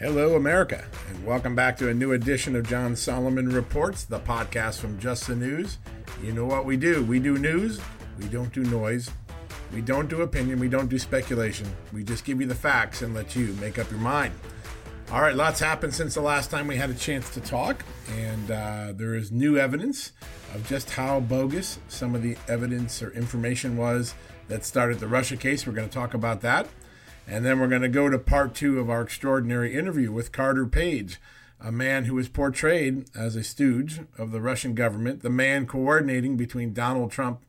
Hello, America, and welcome back to a new edition of John Solomon Reports, the podcast from Just the News. You know what we do? We do news we don't do noise. We don't do opinion. We don't do speculation. We just give you the facts and let you make up your mind. All right, lots happened since the last time we had a chance to talk, and uh, there is new evidence of just how bogus some of the evidence or information was that started the Russia case. We're going to talk about that. And then we're going to go to part two of our extraordinary interview with Carter Page, a man who was portrayed as a stooge of the Russian government, the man coordinating between Donald Trump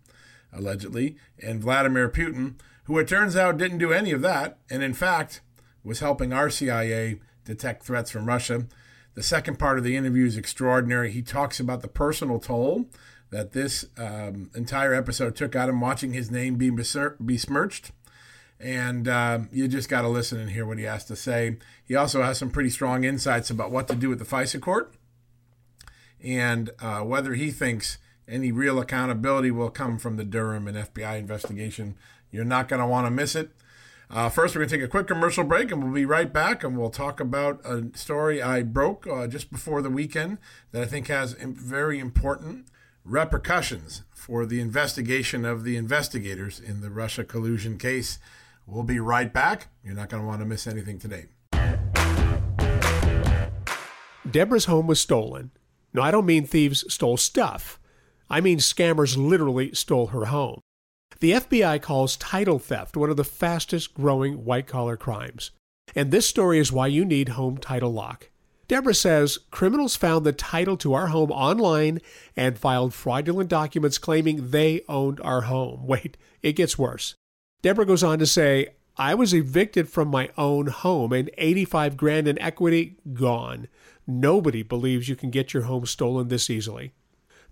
allegedly, and Vladimir Putin, who it turns out didn't do any of that, and in fact was helping our CIA detect threats from Russia. The second part of the interview is extraordinary. He talks about the personal toll that this um, entire episode took out him watching his name be besmirched. And uh, you just got to listen and hear what he has to say. He also has some pretty strong insights about what to do with the FISA court and uh, whether he thinks any real accountability will come from the Durham and FBI investigation. You're not going to want to miss it. Uh, first, we're going to take a quick commercial break and we'll be right back and we'll talk about a story I broke uh, just before the weekend that I think has very important repercussions for the investigation of the investigators in the Russia collusion case. We'll be right back. You're not going to want to miss anything today. Deborah's home was stolen. No, I don't mean thieves stole stuff. I mean, scammers literally stole her home. The FBI calls title theft one of the fastest growing white collar crimes. And this story is why you need Home Title Lock. Deborah says criminals found the title to our home online and filed fraudulent documents claiming they owned our home. Wait, it gets worse. Deborah goes on to say, I was evicted from my own home and 85 grand in equity gone. Nobody believes you can get your home stolen this easily.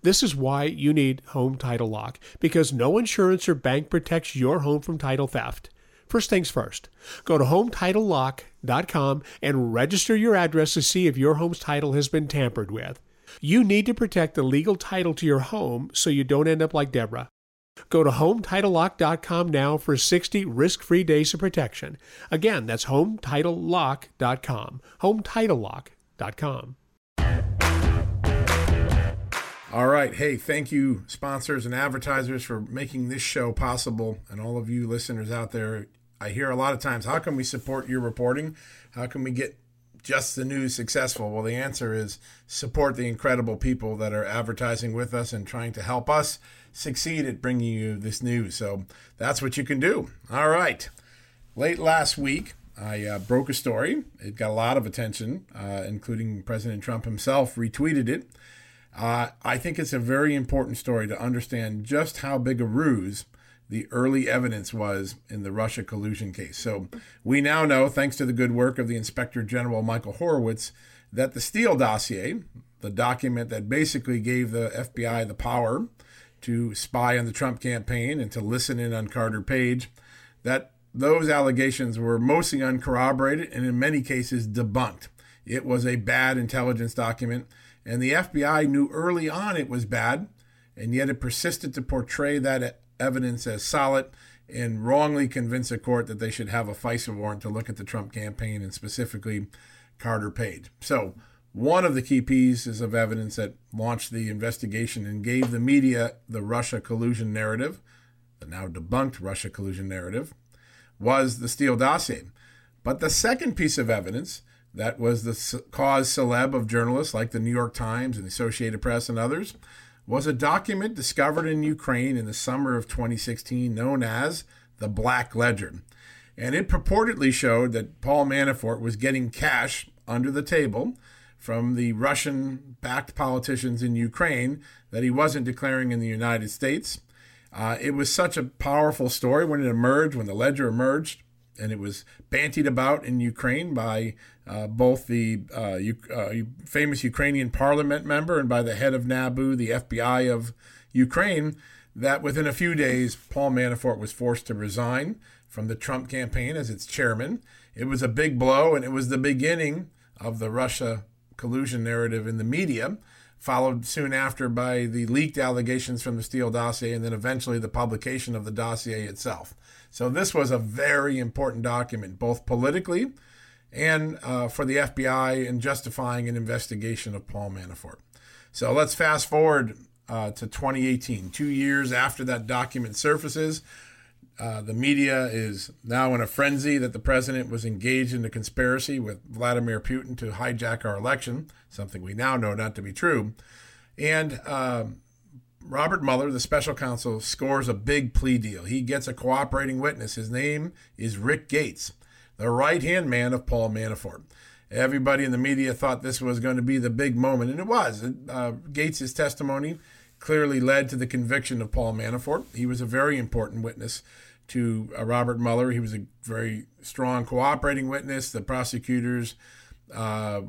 This is why you need Home Title Lock, because no insurance or bank protects your home from title theft. First things first, go to HometitleLock.com and register your address to see if your home's title has been tampered with. You need to protect the legal title to your home so you don't end up like Deborah. Go to HometitleLock.com now for 60 risk-free days of protection. Again, that's HometitleLock.com. HometitleLock.com. All right. Hey, thank you, sponsors and advertisers, for making this show possible. And all of you listeners out there, I hear a lot of times, how can we support your reporting? How can we get just the news successful? Well, the answer is support the incredible people that are advertising with us and trying to help us succeed at bringing you this news. So that's what you can do. All right. Late last week, I uh, broke a story. It got a lot of attention, uh, including President Trump himself retweeted it. Uh, I think it's a very important story to understand just how big a ruse the early evidence was in the Russia collusion case. So we now know, thanks to the good work of the Inspector General Michael Horowitz, that the Steele dossier, the document that basically gave the FBI the power to spy on the Trump campaign and to listen in on Carter Page, that those allegations were mostly uncorroborated and in many cases debunked. It was a bad intelligence document and the FBI knew early on it was bad, and yet it persisted to portray that evidence as solid and wrongly convince a court that they should have a FISA warrant to look at the Trump campaign and specifically Carter Page. So, one of the key pieces of evidence that launched the investigation and gave the media the Russia collusion narrative, the now debunked Russia collusion narrative, was the Steele dossier. But the second piece of evidence that was the cause celeb of journalists like the New York Times and the Associated Press and others was a document discovered in Ukraine in the summer of 2016 known as the Black Ledger. And it purportedly showed that Paul Manafort was getting cash under the table from the Russian backed politicians in Ukraine that he wasn't declaring in the United States. Uh, it was such a powerful story when it emerged, when the ledger emerged, and it was bantied about in Ukraine by uh, both the uh, U- uh, famous Ukrainian parliament member and by the head of NABU, the FBI of Ukraine, that within a few days, Paul Manafort was forced to resign from the Trump campaign as its chairman. It was a big blow, and it was the beginning of the Russia collusion narrative in the media, followed soon after by the leaked allegations from the Steele dossier, and then eventually the publication of the dossier itself. So this was a very important document, both politically and uh, for the FBI in justifying an investigation of Paul Manafort. So let's fast forward uh, to 2018, two years after that document surfaces. Uh, the media is now in a frenzy that the president was engaged in a conspiracy with Vladimir Putin to hijack our election, something we now know not to be true. And um, Robert Mueller, the special counsel, scores a big plea deal. He gets a cooperating witness. His name is Rick Gates, the right hand man of Paul Manafort. Everybody in the media thought this was going to be the big moment, and it was. Uh, Gates' testimony clearly led to the conviction of Paul Manafort. He was a very important witness to uh, Robert Mueller. He was a very strong cooperating witness. The prosecutors uh,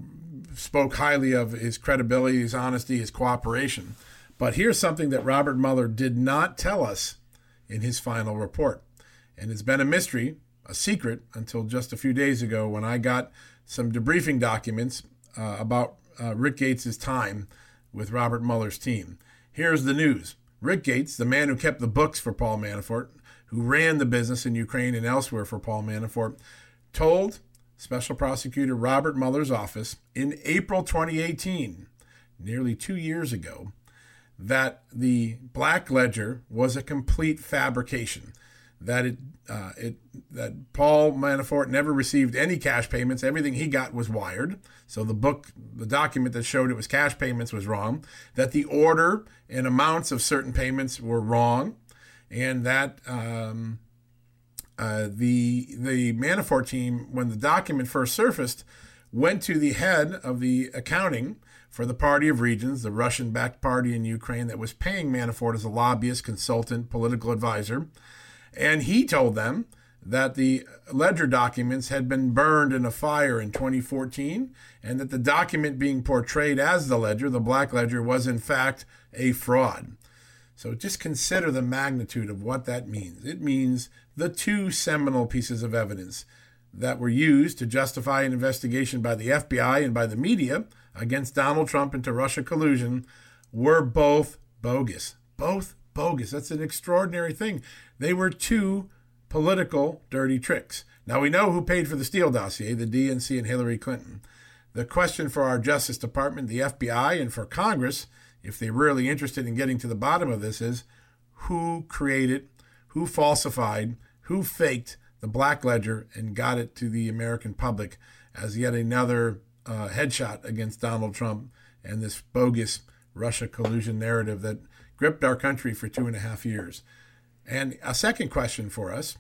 spoke highly of his credibility, his honesty, his cooperation. But here's something that Robert Mueller did not tell us in his final report. And it's been a mystery, a secret, until just a few days ago when I got some debriefing documents uh, about uh, Rick Gates' time with Robert Mueller's team. Here's the news Rick Gates, the man who kept the books for Paul Manafort, who ran the business in Ukraine and elsewhere for Paul Manafort, told Special Prosecutor Robert Mueller's office in April 2018, nearly two years ago, that the Black Ledger was a complete fabrication. That it, uh, it, that Paul Manafort never received any cash payments. Everything he got was wired. So the book, the document that showed it was cash payments was wrong. That the order and amounts of certain payments were wrong, and that um, uh, the the Manafort team, when the document first surfaced, went to the head of the accounting for the Party of Regions, the Russian backed party in Ukraine that was paying Manafort as a lobbyist, consultant, political advisor. And he told them that the ledger documents had been burned in a fire in 2014 and that the document being portrayed as the ledger, the Black Ledger, was in fact a fraud. So just consider the magnitude of what that means. It means the two seminal pieces of evidence that were used to justify an investigation by the FBI and by the media against Donald Trump into Russia collusion were both bogus. Both bogus. That's an extraordinary thing. They were two political dirty tricks. Now we know who paid for the Steele dossier, the DNC and Hillary Clinton. The question for our Justice Department, the FBI, and for Congress, if they're really interested in getting to the bottom of this, is who created, who falsified, who faked the Black Ledger and got it to the American public as yet another uh, headshot against Donald Trump and this bogus Russia collusion narrative that gripped our country for two and a half years. And a second question for us,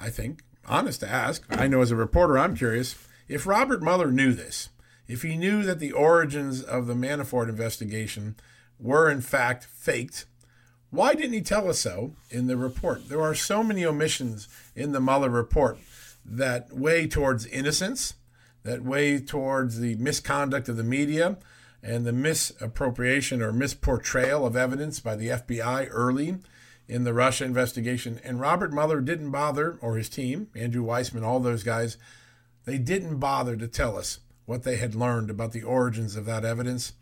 I think, honest to ask, I know as a reporter I'm curious, if Robert Mueller knew this, if he knew that the origins of the Manafort investigation were in fact faked, why didn't he tell us so in the report? There are so many omissions in the Mueller report that weigh towards innocence that weigh towards the misconduct of the media and the misappropriation or misportrayal of evidence by the FBI early in the Russia investigation. And Robert Mueller didn't bother, or his team, Andrew Weissmann, all those guys, they didn't bother to tell us what they had learned about the origins of that evidence.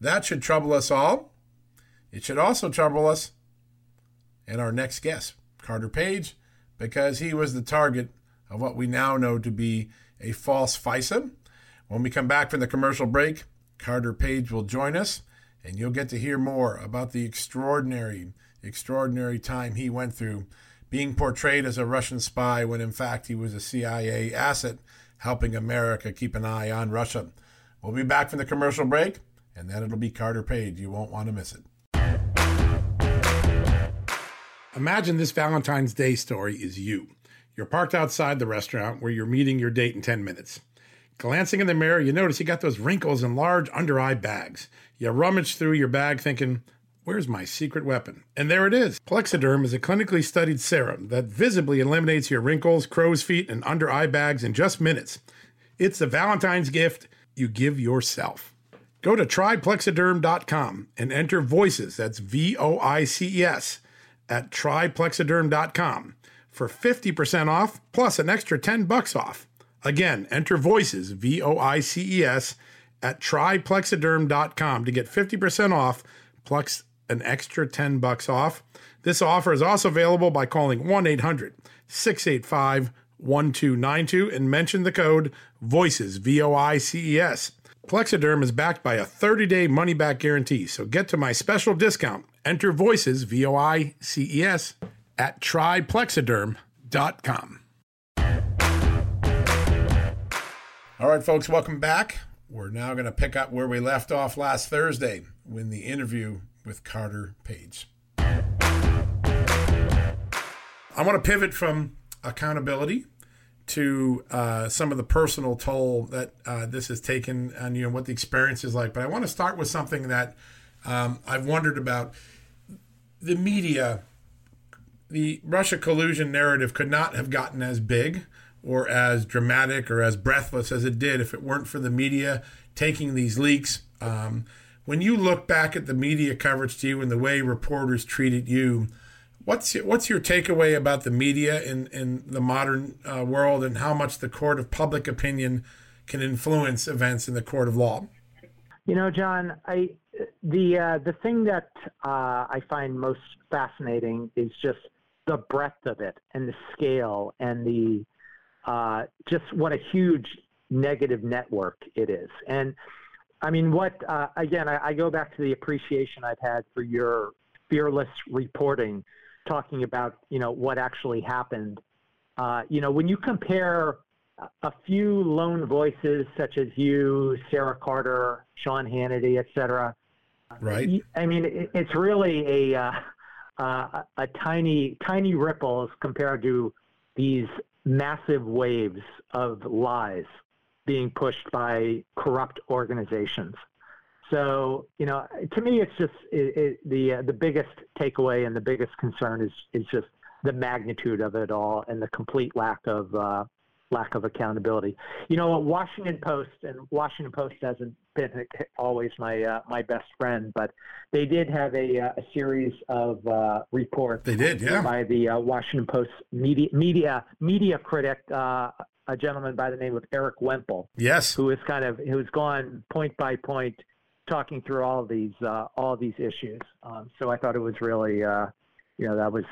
That should trouble us all. It should also trouble us and our next guest, Carter Page, because he was the target of what we now know to be a false FISA, When we come back from the commercial break, Carter Page will join us, and you'll get to hear more about the extraordinary, extraordinary time he went through being portrayed as a Russian spy when in fact he was a CIA asset helping America keep an eye on Russia. We'll be back from the commercial break, and then it'll be Carter Page. You won't want to miss it. Imagine this Valentine's Day story is you. You're parked outside the restaurant where you're meeting your date in 10 minutes. Glancing in the mirror, you notice you got those wrinkles and large under eye bags. You rummage through your bag thinking, Where's my secret weapon? And there it is. Plexiderm is a clinically studied serum that visibly eliminates your wrinkles, crow's feet, and under eye bags in just minutes. It's the Valentine's gift you give yourself. Go to tryplexiderm.com and enter VOICES, that's V O I C E S, at tryplexiderm.com for 50% off plus an extra 10 bucks off. Again, enter VOICES, V O I C E S, at tryplexiderm.com to get 50% off plus an extra 10 bucks off. This offer is also available by calling 1-800-685 1292 and mention the code VOICES, V O I C E S. Plexiderm is backed by a 30 day money back guarantee, so get to my special discount. Enter VOICES, V O I C E S, at tryplexiderm.com. All right, folks, welcome back. We're now going to pick up where we left off last Thursday when the interview with Carter Page. I want to pivot from accountability to uh, some of the personal toll that uh, this has taken on you and what the experience is like. But I want to start with something that um, I've wondered about. The media, the Russia collusion narrative could not have gotten as big or as dramatic or as breathless as it did if it weren't for the media taking these leaks. Um, when you look back at the media coverage to you and the way reporters treated you, what's your, what's your takeaway about the media in, in the modern uh, world and how much the court of public opinion can influence events in the court of law? You know, John, I the uh, the thing that uh, I find most fascinating is just the breadth of it and the scale and the uh, just what a huge negative network it is. And I mean, what uh, again? I, I, go back to the appreciation I've had for your fearless reporting, talking about you know what actually happened. Uh, you know, when you compare a few lone voices such as you, Sarah Carter, Sean Hannity, et cetera. Right. I mean, it, it's really a, uh, uh, a tiny, tiny ripples compared to these massive waves of lies being pushed by corrupt organizations. So, you know, to me, it's just it, it, the uh, the biggest takeaway and the biggest concern is is just the magnitude of it all and the complete lack of uh, lack of accountability. You know, Washington Post and Washington Post hasn't been always my uh, my best friend, but they did have a, uh, a series of uh, reports. They did, yeah, by the uh, Washington Post media media media critic. Uh, a gentleman by the name of Erik Wemple. Yes. Who is kind of who's gone point by point talking through all these uh, all these issues. Um, so I thought it was really you know that was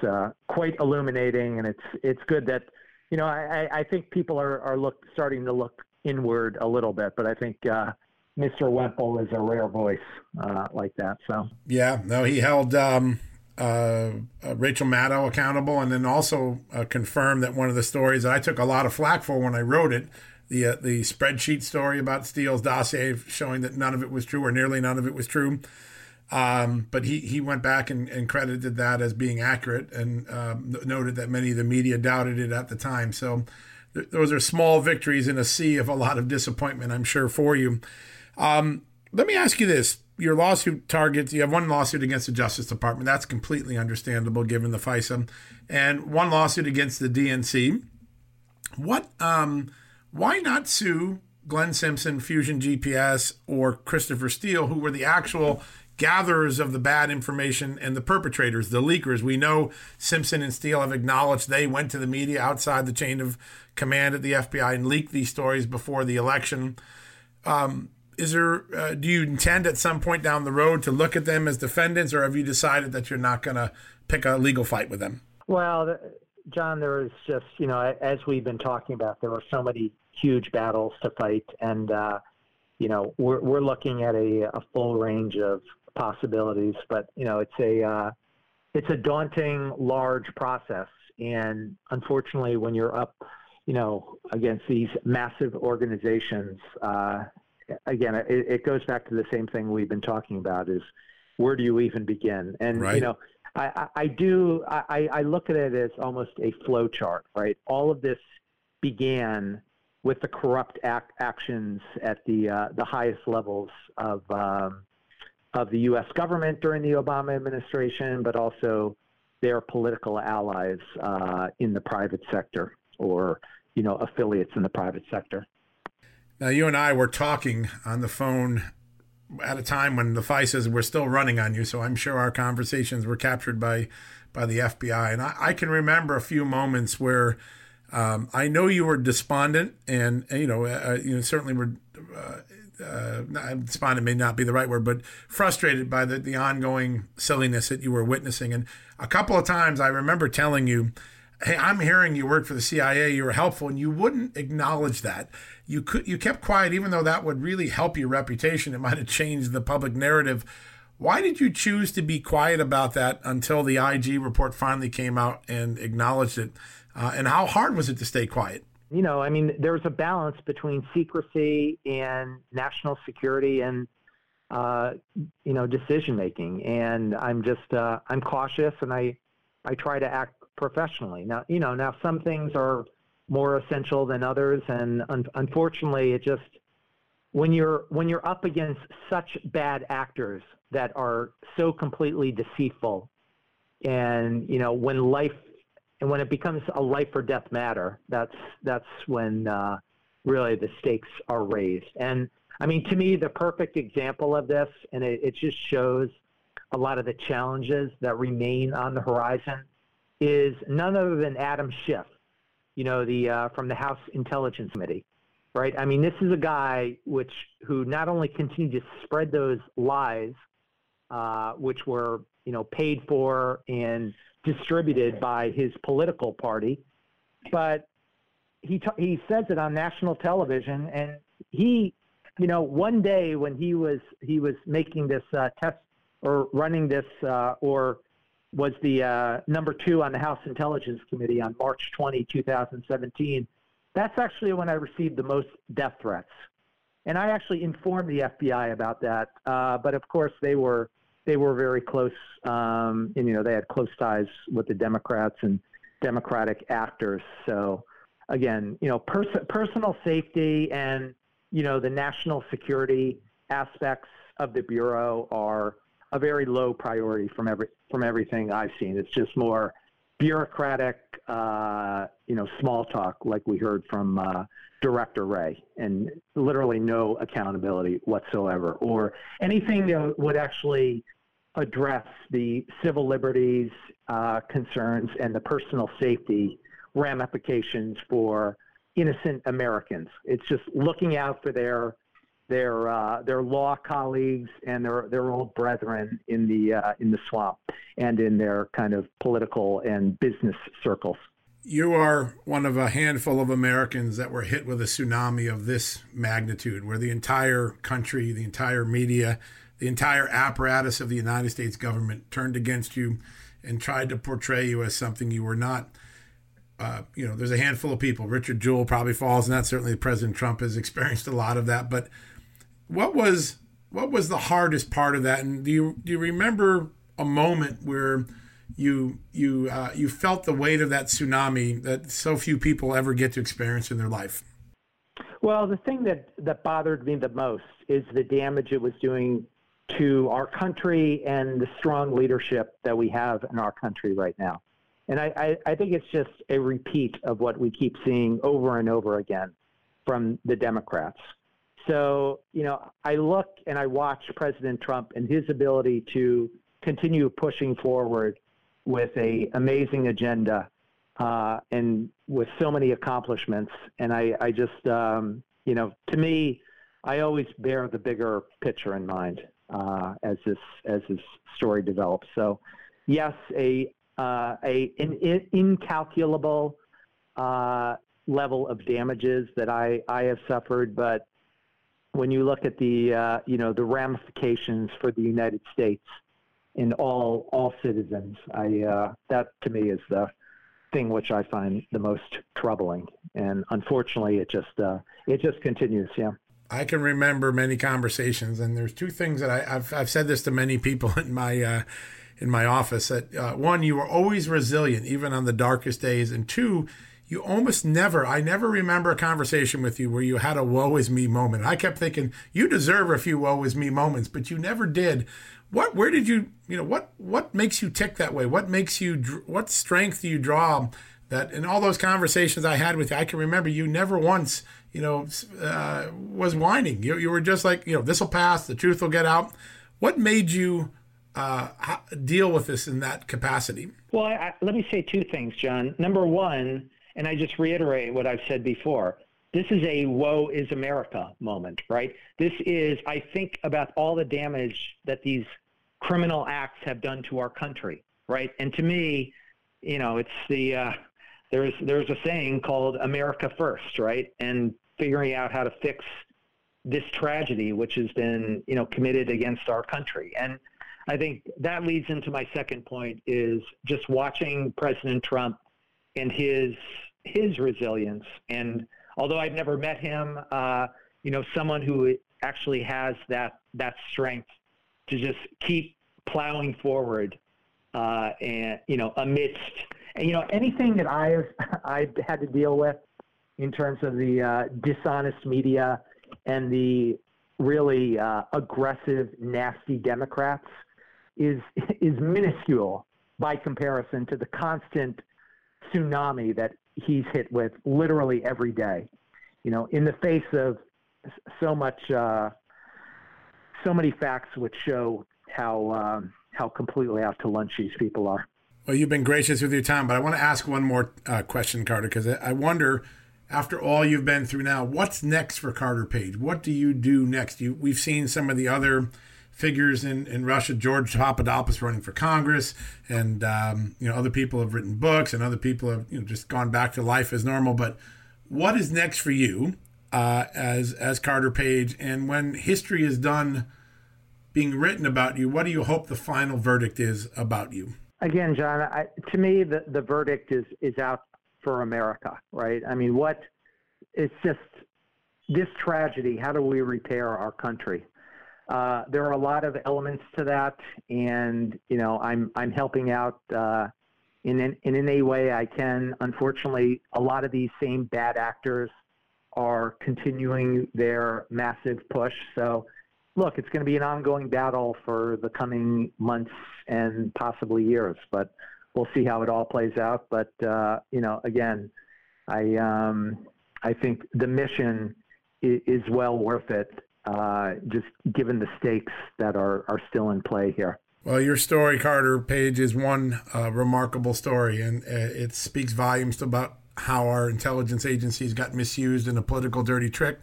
quite illuminating, and it's it's good that you know, I, I think people are, are look starting to look inward a little bit, but I think uh, Mr. Wemple is a rare voice uh, like that. So yeah, no, he held um, uh, uh Rachel Maddow accountable, and then also uh, confirmed that one of the stories that I took a lot of flack for when I wrote it. The, uh, the spreadsheet story about Steele's dossier showing that none of it was true or nearly none of it was true. Um, but he, he went back and, and credited that as being accurate and um, noted that many of the media doubted it at the time. So th- those are small victories in a sea of a lot of disappointment, I'm sure, for you. Um, let me ask you this. Your lawsuit targets, you have one lawsuit against the Justice Department. That's completely understandable given the FISA, and one lawsuit against the DNC. What, um, why not sue Glenn Simpson, Fusion GPS, or Christopher Steele, who were the actual gatherers of the bad information and the perpetrators, the leakers. We know Simpson and Steele have acknowledged they went to the media outside the chain of command at the FBI and leaked these stories before the election. Um, is there? Uh, do you intend at some point down the road to look at them as defendants, or have you decided that you're not going to pick a legal fight with them? Well, John, there is just you know, as we've been talking about, there are so many huge battles to fight, and uh, you know we're we're looking at a, a full range of possibilities. But you know it's a uh, it's a daunting, large process, and unfortunately, when you're up, you know, against these massive organizations, uh, again, it, it goes back to the same thing we've been talking about: is where do you even begin? And right. you know, I, I do I, I look at it as almost a flow chart, right? All of this began with the corrupt ac- actions at the uh, the highest levels of um, of the U.S. government during the Obama administration, but also their political allies uh, in the private sector or you know affiliates in the private sector. Now, you and I were talking on the phone at a time when the FISAs were still running on you, so I'm sure our conversations were captured by by the FBI. And I, I can remember a few moments where um, I know you were despondent, and, and you know, uh, you know, certainly were. Uh, uh, despondent may not be the right word, but frustrated by the, the ongoing silliness that you were witnessing. And a couple of times I remember telling you, Hey, I'm hearing you work for the CIA, you were helpful, and you wouldn't acknowledge that. You could you kept quiet even though that would really help your reputation. It might have changed the public narrative. Why did you choose to be quiet about that until the IG report finally came out and acknowledged it? Uh, and how hard was it to stay quiet? You know i mean there's a balance between secrecy and national security and uh, you know decision making. And i'm just uh, i'm cautious and i i try to act professionally now you know now some things are more essential than others. And un- unfortunately, it just when you're when you're up against such bad actors that are so completely deceitful, and you know when life and when it becomes a life or death matter, that's that's when uh, really the stakes are raised. And I mean, to me, the perfect example of this, and it, it just shows a lot of the challenges that remain on the horizon, is none other than Adam Schiff, you know, the uh, from the House Intelligence Committee, right? I mean, this is a guy which who not only continued to spread those lies, uh, which were you know paid for and distributed by his political party, but he he says it on national television, and he, you know, one day when he was he was making this uh, test or running this uh, or was the uh, number two on the House Intelligence Committee on March 20, 2017. That's actually when I received the most death threats. And I actually informed the FBI about that. Uh, but of course, they were they were very close, um, and you know they had close ties with the Democrats and Democratic actors. So again, you know, pers- personal safety and you know the national security aspects of the bureau are a very low priority from every from everything I've seen. It's just more bureaucratic, uh, you know, small talk, like we heard from uh, Director Wray, and literally no accountability whatsoever, or anything that would actually address the civil liberties uh, concerns and the personal safety ramifications for innocent Americans. It's just looking out for their their uh, their law colleagues and their their old brethren in the uh, in the swamp and in their kind of political and business circles. You are one of a handful of Americans that were hit with a tsunami of this magnitude, where the entire country, the entire media, the entire apparatus of the United States government turned against you and tried to portray you as something you were not. Uh, you know, there's a handful of people. Richard Jewell probably falls in that. Certainly, President Trump has experienced a lot of that. But what was what was the hardest part of that? And do you do you remember a moment where you you uh, you felt the weight of that tsunami that so few people ever get to experience in their life? Well, the thing that that bothered me the most is the damage it was doing to our country and the strong leadership that we have in our country right now. And I, I, I think it's just a repeat of what we keep seeing over and over again from the Democrats. So, you know, I look and I watch President Trump and his ability to continue pushing forward with a amazing agenda uh, and with so many accomplishments. And I, I just, um, you know, to me, I always bear the bigger picture in mind uh, as this as this story develops. So, yes, a uh, a an incalculable uh, level of damages that I, I have suffered, but when you look at the uh, you know the ramifications for the United States and all all citizens, I uh, that to me is the thing which I find the most troubling, and unfortunately, it just uh, it just continues. Yeah. I can remember many conversations, and there's two things that I, have I've said this to many people in my uh, in my office. That uh, one, you were always resilient, even on the darkest days, and two, you almost never. I never remember a conversation with you where you had a "woe is me" moment. I kept thinking you deserve a few "woe is me" moments, but you never did. What? Where did you? You know what? What makes you tick that way? What makes you? What strength do you draw? That in all those conversations I had with you, I can remember you never once you know, uh, was whining. You, you were just like, you know, this will pass, the truth will get out. What made you uh, deal with this in that capacity? Well, I, I, let me say two things, John. Number one, and I just reiterate what I've said before. This is a woe is America moment, right? This is, I think about all the damage that these criminal acts have done to our country, right? And to me, you know, it's the, uh, there's there's a saying called America First, right? And figuring out how to fix this tragedy, which has been you know committed against our country. And I think that leads into my second point: is just watching President Trump and his his resilience. And although I've never met him, uh, you know, someone who actually has that that strength to just keep plowing forward, uh, and you know, amidst and, you know, anything that I've I've had to deal with in terms of the uh, dishonest media and the really uh, aggressive, nasty Democrats is is minuscule by comparison to the constant tsunami that he's hit with literally every day. You know, in the face of so much, uh, so many facts which show how um, how completely out to lunch these people are. Well, you've been gracious with your time, but I want to ask one more uh, question, Carter, because I wonder, after all you've been through now, what's next for Carter Page? What do you do next? You, we've seen some of the other figures in, in Russia, George Papadopoulos running for Congress, and um, you know other people have written books, and other people have you know just gone back to life as normal. But what is next for you uh, as as Carter Page? And when history is done being written about you, what do you hope the final verdict is about you? again, John, I, to me, the, the verdict is, is out for America, right? I mean, what it's just this tragedy. How do we repair our country? Uh, there are a lot of elements to that, and you know, I'm I'm helping out uh, in in, any way I can. Unfortunately, a lot of these same bad actors are continuing their massive push. So look, it's going to be an ongoing battle for the coming months and possibly years, but we'll see how it all plays out. But uh, you know, again, I um, I think the mission is, is well worth it, uh, just given the stakes that are are still in play here. Well, your story, Carter Page, is one uh, remarkable story, and uh, it speaks volumes about how our intelligence agencies got misused in a political dirty trick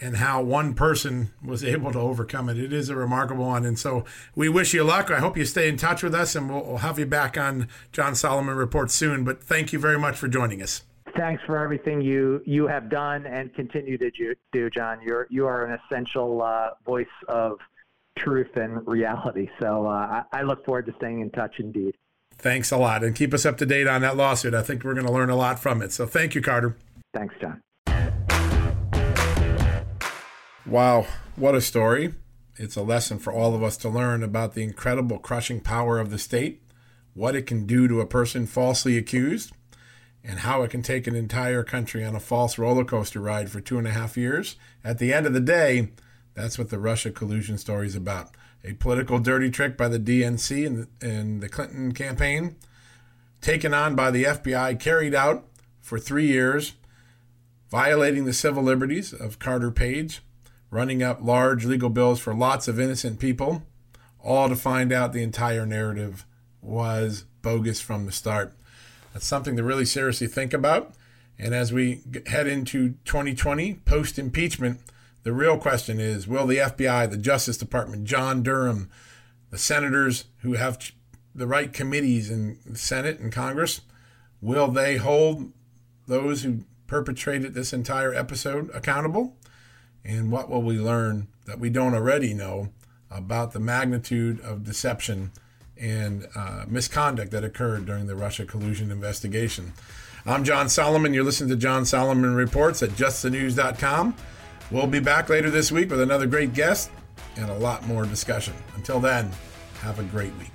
and how one person was able to overcome it. It is a remarkable one. And so we wish you luck. I hope you stay in touch with us, and we'll, we'll have you back on John Solomon Report soon. But thank you very much for joining us. Thanks for everything you you have done and continue to do, John. You're you are an essential uh, voice of truth and reality. So uh, I, I look forward to staying in touch. Indeed. Thanks a lot, and keep us up to date on that lawsuit. I think we're going to learn a lot from it. So thank you, Carter. Thanks, John. Wow, what a story. It's a lesson for all of us to learn about the incredible crushing power of the state, what it can do to a person falsely accused, and how it can take an entire country on a false roller coaster ride for two and a half years. At the end of the day, that's what the Russia collusion story is about. A political dirty trick by the DNC and the, Clinton campaign, taken on by the FBI, carried out for three years, violating the civil liberties of Carter Page running up large legal bills for lots of innocent people, all to find out the entire narrative was bogus from the start. That's something to really seriously think about. And as we head into 2020, post impeachment, the real question is will the FBI, the Justice Department, John Durham, the senators who have the right committees in the Senate and Congress, will they hold those who perpetrated this entire episode accountable? And what will we learn that we don't already know about the magnitude of deception and uh, misconduct that occurred during the Russia collusion investigation? I'm John Solomon. You're listening to John Solomon Reports at justthenews.com. We'll be back later this week with another great guest and a lot more discussion. Until then, have a great week.